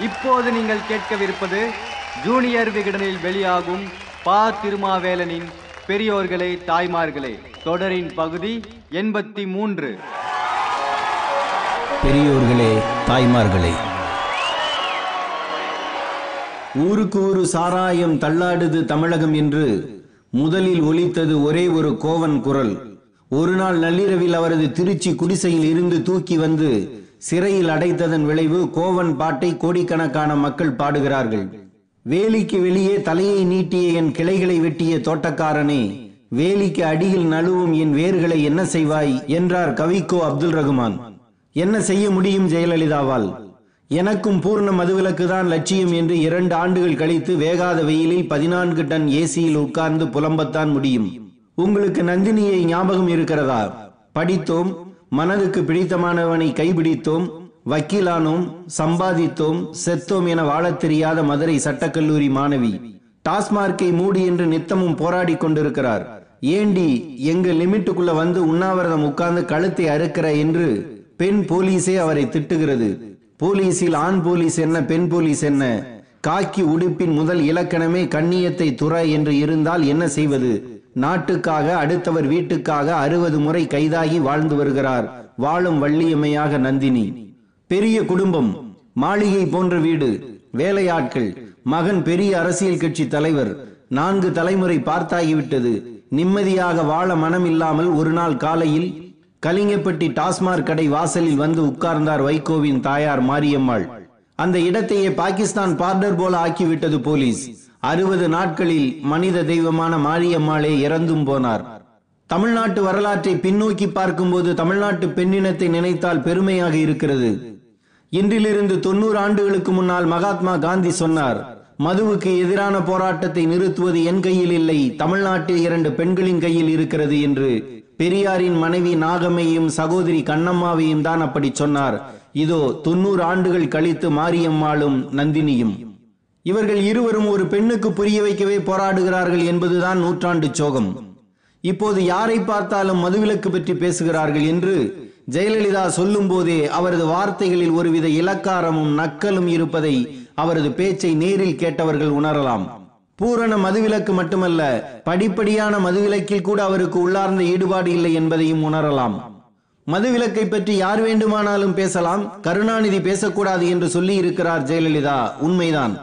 இப்போது நீங்கள் கேட்கவிருப்பது ஜூனியர் விகடனில் வெளியாகும் பா திருமாவேலனின் பெரியோர்களே தாய்மார்களே தொடரின் பகுதி எண்பத்தி மூன்று. பெரியோர்களே தாய்மார்களே. ஊருக்கு ஊரு சாராயம் தள்ளாடுது தமிழகம் என்று முதலில் ஒலித்தது ஒரே ஒரு கோவன் குரல். ஒரு நாள் நள்ளிரவில் அவரது திருச்சி குடிசையில் இருந்து தூக்கி வந்து சிறையில் அடைத்ததன் விளைவு கோவன் பாட்டை கோடிக்கணக்கான மக்கள் பாடுகிறார்கள். வேலிக்கு வெளியே தலையை நீட்டிய என் கிளைகளை வெட்டிய தோட்டக்காரனே வேலிக்கு அடியில் நழுவும் என் வேர்களை என்ன செய்வாய்? என்றார் கவிக்கோ அப்துல் ரகுமான். என்ன செய்ய முடியும் ஜெயலலிதாவால்? எனக்கும் பூர்ண மதுவிலக்கு தான் லட்சியம் என்று இரண்டு ஆண்டுகள் கழித்து வேகாத வெயிலில் பதினான்கு டன் ஏசியில் உட்கார்ந்து புலம்பத்தான் முடியும். உங்களுக்கு நந்தினியை ஞாபகம் இருக்கிறதா? படித்தோம். மனதுக்கு பிடித்தமானவனை கைபிடித்தோம் வக்கீலானோம் சம்பாதித்தோம் செத்தோம் என வாழத் தெரியாத மதுரை சட்டக்கல்லூரி மாணவி. டாஸ்மார்க்கை மூடி என்று நித்தமும் போராடி கொண்டிருக்கிறார். ஏண்டி எங்க லிமிட்டுக்குள்ள வந்து உண்ணாவிரதம் உட்கார்ந்து கழுத்தை அறுக்கிற என்று பெண் போலீஸே அவரை திட்டுகிறது. போலீஸில் ஆண் போலீஸ் என்ன பெண் போலீஸ் என்ன? காக்கி உடுப்பின் முதல் இலக்கணமே கண்ணியத்தை துற என்று இருந்தால் என்ன செய்வது? நாட்டுக்காக அடுத்தவர் வீட்டுக்காக அறுபது முறை கைதாகி வாழ்ந்து வருகிறார் வாழும் வள்ளியம்மையாக நந்தினி. பெரிய குடும்பம் மாளிகை போன்ற வீடு வேலையாட்கள் மகன் பெரிய அரசியல் கட்சி தலைவர் நான்கு தலைமுறை பார்த்தாகிவிட்டது. நிம்மதியாக வாழ மனம் இல்லாமல் ஒரு நாள் காலையில் கலிங்கப்பட்டி டாஸ்மாக் கடை வாசலில் வந்து உட்கார்ந்தார் வைகோவின் தாயார் மாரியம்மாள். அந்த இடத்தையே பாகிஸ்தான் பார்டர் போல ஆக்கிவிட்டது போலீஸ். அறுபது நாட்களில் மனித தெய்வமான மாரியம்மாளே இறந்தும் போனார். தமிழ்நாட்டு வரலாற்றை பின்னோக்கி பார்க்கும்போது தமிழ்நாட்டு பெண்ணினத்தை நினைத்தால் பெருமையாக இருக்கிறது. இன்றிலிருந்து தொண்ணூறு ஆண்டுகளுக்கு முன்னால் மகாத்மா காந்தி சொன்னார் மதுவுக்கு எதிரான போராட்டத்தை நிறுத்துவது என் கையில் இல்லை தமிழ்நாட்டில் இரண்டு பெண்களின் கையில் இருக்கிறது என்று பெரியாரின் மனைவி நாகம்மையும் சகோதரி கண்ணம்மாவையும் தான் அப்படி சொன்னார். இதோ தொண்ணூறு ஆண்டுகள் கழித்து மாரியம்மாளும் நந்தினியும். இவர்கள் இருவரும் ஒரு பெண்ணுக்கு புரிய வைக்கவே போராடுகிறார்கள் என்பதுதான் நூற்றாண்டு சோகம். இப்போது யாரை பார்த்தாலும் மதுவிலக்கு பற்றி பேசுகிறார்கள் என்று ஜெயலலிதா சொல்லும் போதே அவரது வார்த்தைகளில் ஒருவித இலக்காரமும் நக்கலும் இருப்பதை அவரது பேச்சை நேரில் கேட்டவர்கள் உணரலாம். பூரண மதுவிலக்கு மட்டுமல்ல படிப்படியான மதுவிலக்கில் கூட அவருக்கு உள்ளார்ந்த ஈடுபாடு இல்லை என்பதையும் உணரலாம். மதுவிலக்கை பற்றி யார் வேண்டுமானாலும் பேசலாம் கருணாநிதி பேசக்கூடாது என்று சொல்லி இருக்கிறார் ஜெயலலிதா உண்மைதான்.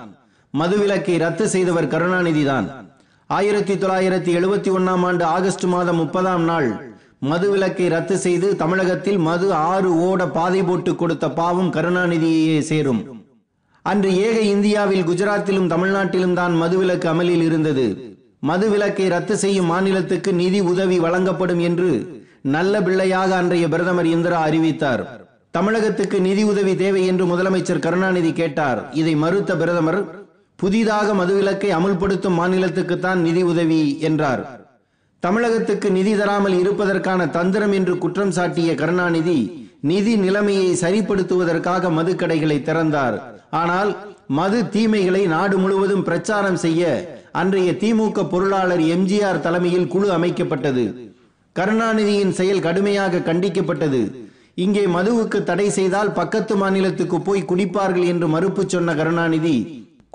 மதுவிலக்கை ரத்து செய்தவர் கருணாநிதி தான் ஆயிரத்தி தொள்ளாயிரத்தி எழுபத்தி ஒன்னாம் ஆண்டு ஆகஸ்ட் மாதம் முப்பதாம் நாள் மதுவிலக்கை ரத்து செய்து தமிழகத்தில் மது ஆறு ஓட பாதை போட்டு கொடுத்த பாவம் கருணாநிதியே சேரும். அன்று ஏக இந்தியாவில் குஜராத்திலும் தமிழ்நாட்டிலும் தான் மதுவிலக்கு அமலில் இருந்தது. மதுவிலக்கை ரத்து செய்யும் மாநிலத்துக்கு நிதி உதவி வழங்கப்படும் என்று நல்ல பிள்ளையாக அன்றைய பிரதமர் இந்திரா அறிவித்தார். தமிழகத்துக்கு நிதி உதவி தேவை என்று முதலமைச்சர் கருணாநிதி கேட்டார். இதை மறுத்த பிரதமர் புதிதாக மதுவிலக்கை அமுல்படுத்தும் மாநிலத்துக்குத்தான் நிதி உதவி என்றார். தமிழகத்துக்கு நிதி தராமல் இருப்பதற்கான தந்திரம் என்று குற்றம் சாட்டிய கருணாநிதி நிதி நிலைமையை சரிப்படுத்துவதற்காக மதுக்கடைகளை திறந்தார். ஆனால் மது தீமைகளை நாடு முழுவதும் பிரச்சாரம் செய்ய அன்றைய திமுக பொருளாளர் எம்ஜிஆர் தலைமையில் குழு அமைக்கப்பட்டது. கருணாநிதியின் செயல் கடுமையாக கண்டிக்கப்பட்டது. இங்கே மதுவுக்கு தடை செய்தால் பக்கத்து மாநிலத்துக்கு போய் குடிப்பார்கள் என்று மறுப்பு சொன்ன கருணாநிதி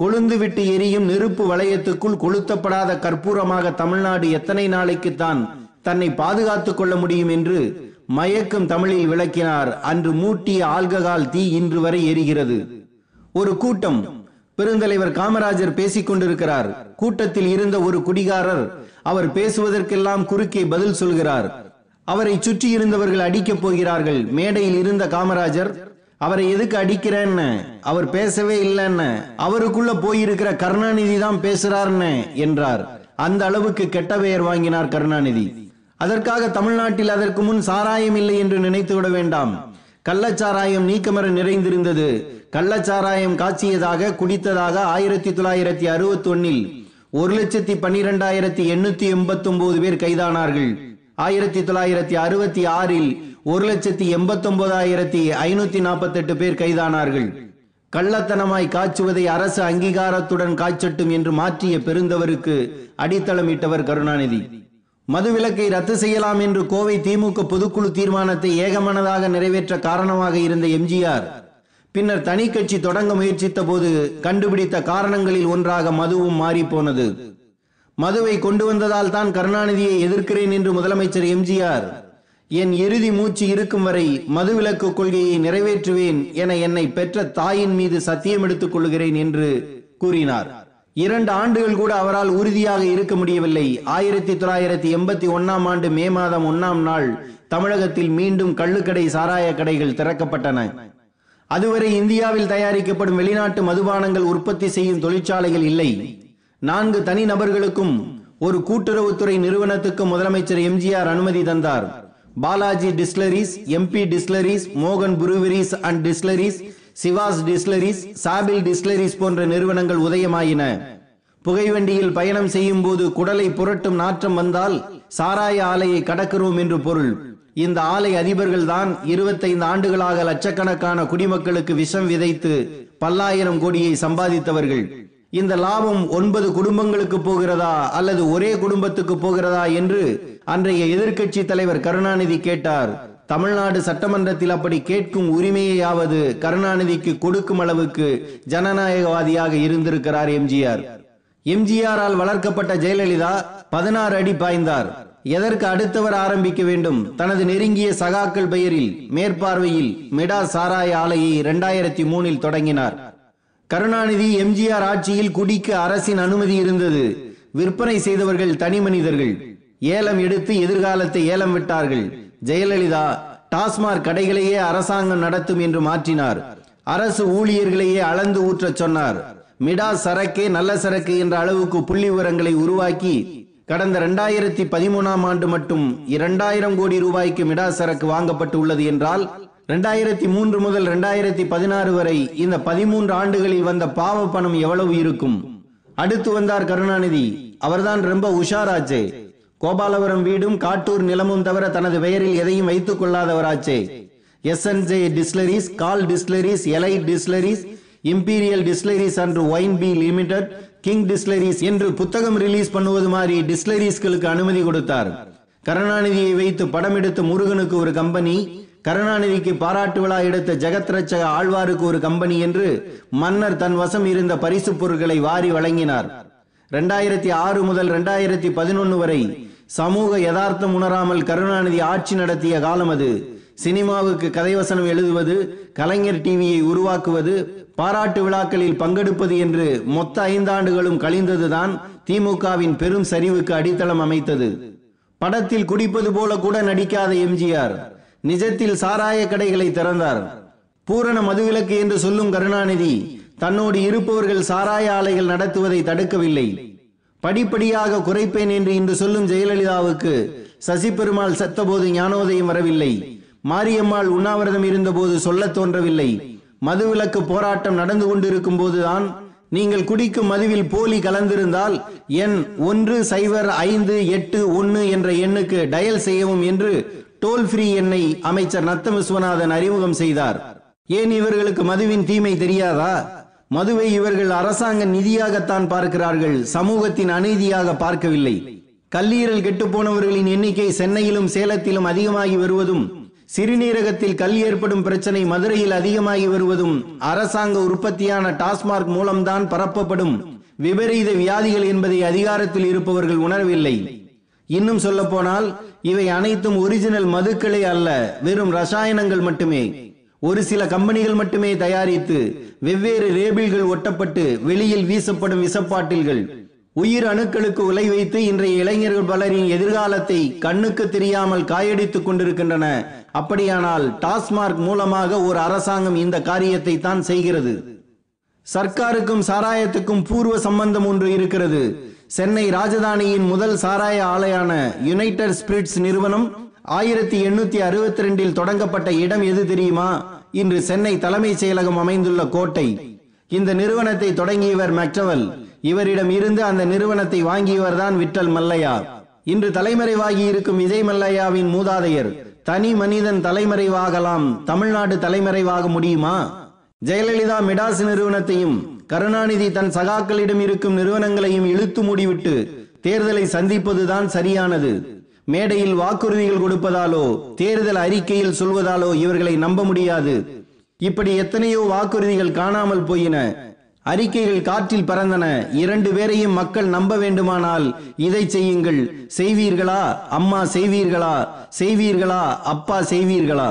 கொழுந்து விட்டு எரியும் நெருப்பு வளையத்துக்குள் கொளுத்தப்படாத கற்பூரமாக தமிழ்நாடு எத்தனை நாளைக்கு தான் தன்னை பாதுகாத்துக் கொள்ள முடியும் என்று மயக்கும் தமிழில் விளக்கினார். அன்று மூட்டிய ஆல்ககால் தீ இன்று வரை எரிகிறது. ஒரு கூட்டம் பெருந்தலைவர் காமராஜர் பேசிக் கொண்டிருக்கிறார். கூட்டத்தில் இருந்த ஒரு குடிகாரர் அவர் பேசுவதற்கெல்லாம் குறுக்கே பதில் சொல்கிறார். அவரை சுற்றி இருந்தவர்கள் அடிக்கப் போகிறார்கள். மேடையில் இருந்த காமராஜர் அவரை எதுக்கு அடிக்கிறேன்னு? அவர் பேசவே இல்லைன்னு. அவருக்குள்ள போயிருக்கிற கருணாநிதி தான் பேசுறாருன்னு என்றார். அந்த அளவுக்கு கெட்ட பெயர் வாங்கினார் கருணாநிதி. அதற்காக தமிழ்நாட்டில் அதற்கு முன் சாராயம் இல்லை என்று நினைத்து விட வேண்டாம். கள்ளச்சாராயம் நீக்கமர நிறைந்திருந்தது. கள்ளச்சாராயம் காய்ச்சியதாக குடித்ததாக ஆயிரத்தி தொள்ளாயிரத்தி அறுபத்தி ஒன்னில் ஒரு லட்சத்தி பன்னிரெண்டாயிரத்தி எண்ணூத்தி எண்பத்தி ஒன்பது பேர் கைதானார்கள். ஆயிரத்தி தொள்ளாயிரத்தி அறுபத்தி ஆறில் ஒரு லட்சத்தி எண்பத்தி ஒன்பதாயிரத்தி ஐநூத்தி நாற்பத்தெட்டு பேர் கைதானார்கள். கள்ளத்தனமாய் காய்ச்சுவதை அரசு அங்கீகாரத்துடன் காய்ச்சட்டும் என்று மாற்றிய பெருந்தவருக்கு அடித்தளமிட்டவர் கருணாநிதி. மதுவிலக்கை ரத்து செய்யலாம் என்று கோவை திமுக பொதுக்குழு தீர்மானத்தை ஏகமனதாக நிறைவேற்ற காரணமாக இருந்த எம்ஜிஆர் பின்னர் தனி கட்சி தொடங்க முயற்சித்த போது கண்டுபிடித்த காரணங்களில் ஒன்றாக மதுவும் மாறிப்போனது. மதுவை கொண்டு வந்ததால் தான் கருணாநிதியை எதிர்க்கிறேன் என்று முதலமைச்சர் எம்ஜிஆர் என் இறுதி மூச்சு இருக்கும் வரை மதுவிலக்கு கொள்கையை நிறைவேற்றுவேன் என என்னை பெற்ற தாயின் மீது சத்தியம் எடுத்துக் கொள்கிறேன் என்று கூறினார். இரண்டு ஆண்டுகள் கூட அவரால் உறுதியாக இருக்க முடியவில்லை. ஆயிரத்தி தொள்ளாயிரத்தி எண்பத்தி ஒன்னாம் ஆண்டு மே மாதம் ஒன்னாம் நாள் தமிழகத்தில் மீண்டும் கள்ளுக்கடை சாராய கடைகள் திறக்கப்பட்டன. அதுவரை இந்தியாவில் தயாரிக்கப்படும் வெளிநாட்டு மதுபானங்கள் உற்பத்தி செய்யும் தொழிற்சாலைகள் இல்லை. நான்கு தனி நபர்களுக்கும் ஒரு கூட்டுறவுத்துறை நிறுவனத்துக்கும் முதலமைச்சர் எம்ஜிஆர் அனுமதி தந்தார். பாலாஜி டிஸ்லரிஸ் எம்பி டிஸ்லரிஸ் மோகன் breweries and distilleries Chivas distilleries சாபில் distilleries போன்ற நிறுவனங்கள் உதயமாயின. புகைவண்டியில் பயணம் செய்யும் போது குடலை புரட்டும் நாற்றம் வந்தால் சாராய ஆலையை கடக்கிறோம் என்று பொருள். இந்த ஆலை அதிபர்கள் தான் இருபத்தைந்து ஆண்டுகளாக லட்சக்கணக்கான குடிமக்களுக்கு விஷம் விதைத்து பல்லாயிரம் கோடியை சம்பாதித்தவர்கள். இந்த லாபம் ஒன்பது குடும்பங்களுக்கு போகிறதா அல்லது ஒரே குடும்பத்துக்கு போகிறதா என்று அன்றைய எதிர்க்கட்சி தலைவர் கருணாநிதி கேட்டார். தமிழ்நாடு சட்டமன்றத்தில் அப்படி கேட்கும் உரிமையாவது கருணாநிதிக்கு கொடுக்கும் அளவுக்கு ஜனநாயகவாதியாக இருந்திருக்கிறார் எம்ஜிஆர். எம்ஜிஆரால் வளர்க்கப்பட்ட ஜெயலலிதா பதினாறு அடி பாய்ந்தார். எதற்கு அடுத்தவர் ஆரம்பிக்க வேண்டும்? தனது நெருங்கிய சகாக்கள் பெயரில் மேற்பார்வையில் மெடா சாராய ஆலையை இரண்டாயிரத்தி மூணில் தொடங்கினார். கருணாநிதி எம்ஜிஆர் ஆட்சியில் குடிக்க அரசின் அனுமதி இருந்தது. விற்பனை செய்தவர்கள் தனி மனிதர்கள். ஏலம் எடுத்து எதிர்காலத்தை ஏலம் விட்டார்கள். ஜெயலலிதா டாஸ்மாக் கடைகளையே அரசாங்கம் நடத்தும் என்று மாற்றினார். அரசு ஊழியர்களையே அளந்து ஊற்றச் சொன்னார். மிடா சரக்கே நல்ல சரக்கு என்ற அளவுக்கு புள்ளி விவரங்களை உருவாக்கி கடந்த இரண்டாயிரத்தி பதிமூணாம் ஆண்டு மட்டும் இரண்டாயிரம் கோடி ரூபாய்க்கு மிடா சரக்கு வாங்கப்பட்டு உள்ளது என்றால் ரெண்டாயிரத்தி மூன்று முதல் ரெண்டாயிரத்தி பதினாறு வரை இந்த பதிமூன்று ஆண்டுகளில் வந்த பாவ பணம் எவ்வளவு இருக்கும்? அடுத்து வந்தார் கருணாநிதி. அவர்தான் ரொம்ப உஷாராச்சே. கோபாலபுரம் வீடும் காட்டூர் நிலமும் தவிர தனது பெயரில் எதையும் வைத்துக் கொள்ளாதவராச்சே. எஸ் என் ஜே டிஸ்லரிஸ் கால் Distilleries Elite Distilleries Imperial Distilleries அன்று Wine P Limited King Distilleries என்று புத்தகம் ரிலீஸ் பண்ணுவது மாதிரி டிஸ்லரிஸ்களுக்கு அனுமதி கொடுத்தார். கருணாநிதியை வைத்து படம் எடுத்த முருகனுக்கு ஒரு கம்பெனி கருணாநிதிக்கு பாராட்டு விழா எடுத்த ஜெகத் ஆழ்வாருக்கு ஒரு கம்பெனி என்று மன்னர் தன் வசம் இருந்த பரிசு பொருட்களை வாரி வழங்கினார். இரண்டாயிரத்தி ஆறு முதல் இரண்டாயிரத்தி பதினொன்னு வரை சமூக யதார்த்தம் உணராமல் கருணாநிதி ஆட்சி நடத்திய காலம் அது. சினிமாவுக்கு கதைவசனம் எழுதுவது கலைஞர் டிவியை உருவாக்குவது பாராட்டு விழாக்களில் பங்கெடுப்பது என்று மொத்த ஐந்தாண்டுகளும் கழிந்ததுதான் திமுகவின் பெரும் சரிவுக்கு அடித்தளம் அமைத்தது. படத்தில் குடிப்பது போல கூட நடிக்காத எம்ஜிஆர் நிஜத்தில் சாராய கடைகளை திறந்தார். பூரண மதுவிலக்கு என்று சொல்லும் கருணாநிதி தன்னோடு இருப்பவர்கள் சாராய ஆலைகள் நடத்துவதை தடுக்கவில்லை. படிப்படியாக குறைப்பேன் என்று இன்று சொல்லும் ஜெயலலிதாவுக்கு சசி பெருமாள் செத்தபோது ஞானோதயம் வரவில்லை. மாரியம்மாள் உண்ணாவிரதம் இருந்தபோது சொல்ல தோன்றவில்லை. மதுவிலக்கு போராட்டம் நடந்து கொண்டிருக்கும் போதுதான் நீங்கள் குடிக்கும் மதுவில் போலி கலந்திருந்தால் எண் ஒன்று சைபர் ஐந்து எட்டு ஒன்னு என்ற எண்ணுக்கு டயல் செய்யவும் என்று டோல் ஃப்ரீ எண்ணை அமைச்சர் நத்தம் விஸ்வநாதன் அறிமுகம் செய்தார். ஏன் இவர்களுக்கு மதுவின் தீமை தெரியாதா? மதுவை இவர்கள் அரசாங்க நிதியாகத்தான் பார்க்கிறார்கள். சமூகத்தின் அநீதியாக பார்க்கவில்லை. கல்லீரல் கெட்டுப்போனவர்களின் எண்ணிக்கை சென்னையிலும் சேலத்திலும் அதிகமாகி வருவதும் சிறுநீரகத்தில் கல் ஏற்படும் பிரச்சனை மதுரையில் அதிகமாகி வருவதும் அரசாங்க உற்பத்தியான டாஸ்மார்க் மூலம்தான் பரப்பப்படும். விபரீத வியாதிகள் என்பதை அதிகாரத்தில் இருப்பவர்கள் உணரவில்லை. இன்னும் சொல்ல போனால் இவை அனைத்தும் ஒரிஜினல் மதுக்களே அல்ல வெறும் ரசாயனங்கள் மட்டுமே. ஒரு சில கம்பெனிகள் மட்டுமே தயாரித்து வெவ்வேறு ரேபிள்கள் ஒட்டப்பட்டு வெளியில் வீசப்படும் விசப்பாட்டில்கள் உயிர் அணுக்களுக்கு உலை வைத்து இன்றைய இளைஞர்கள் பலரின் எதிர்காலத்தை கண்ணுக்கு தெரியாமல் காயடித்துக் கொண்டிருக்கின்றன. அப்படியானால் டாஸ்மார்க் மூலமாக ஒரு அரசாங்கம் இந்த காரியத்தை தான் செய்கிறது. சர்க்காருக்கும் சாராயத்துக்கும் பூர்வ சம்பந்தம் ஒன்று இருக்கிறது. சென்னை ராஜதானியின் முதல் சாராய ஆலையான யுனைடெட் ஸ்பிரிட்ஸ் நிறுவனம் ஆயிரத்தி எண்ணூத்தி அறுபத்தி ரெண்டில் தொடங்கப்பட்ட இடம் எது தெரியுமா? இன்று சென்னை தலைமைச் செயலகம் அமைந்துள்ள கோட்டை. இந்த நிறுவனத்தை தொடங்கியவர் மெக்டவல். இவரிடம் இருந்து அந்த நிறுவனத்தை வாங்கியவர் தான் விட்டல் மல்லையா. இன்று தலைமறைவாகி இருக்கும் விஜய் மல்லையாவின் மூதாதையர் தனி மனிதன் தலைமறைவாகலாம் தமிழ்நாடு தலைமறைவாக முடியுமா? ஜெயலலிதா மிடாஸ் நிறுவனத்தையும் கருணாநிதி தன் சகாக்களிடம் இருக்கும் நிறுவனங்களையும் இழுத்து மூடிவிட்டு தேர்தலை சந்திப்பதுதான் சரியானது. மேடையில் வாக்குறுதிகள் கொடுப்பதாலோ தேர்தல் அறிக்கையில் சொல்வதாலோ இவர்களை நம்ப முடியாது. இப்படி எத்தனையோ வாக்குறுதிகள் காணாமல் போயின. அறிக்கைகள் காற்றில் பறந்தன. இரண்டு பேரையும் மக்கள் நம்ப வேண்டுமானால் இதை செய்யுங்கள். செய்வீர்களா? அம்மா செய்வீர்களா? செய்வீர்களா? அப்பா செய்வீர்களா?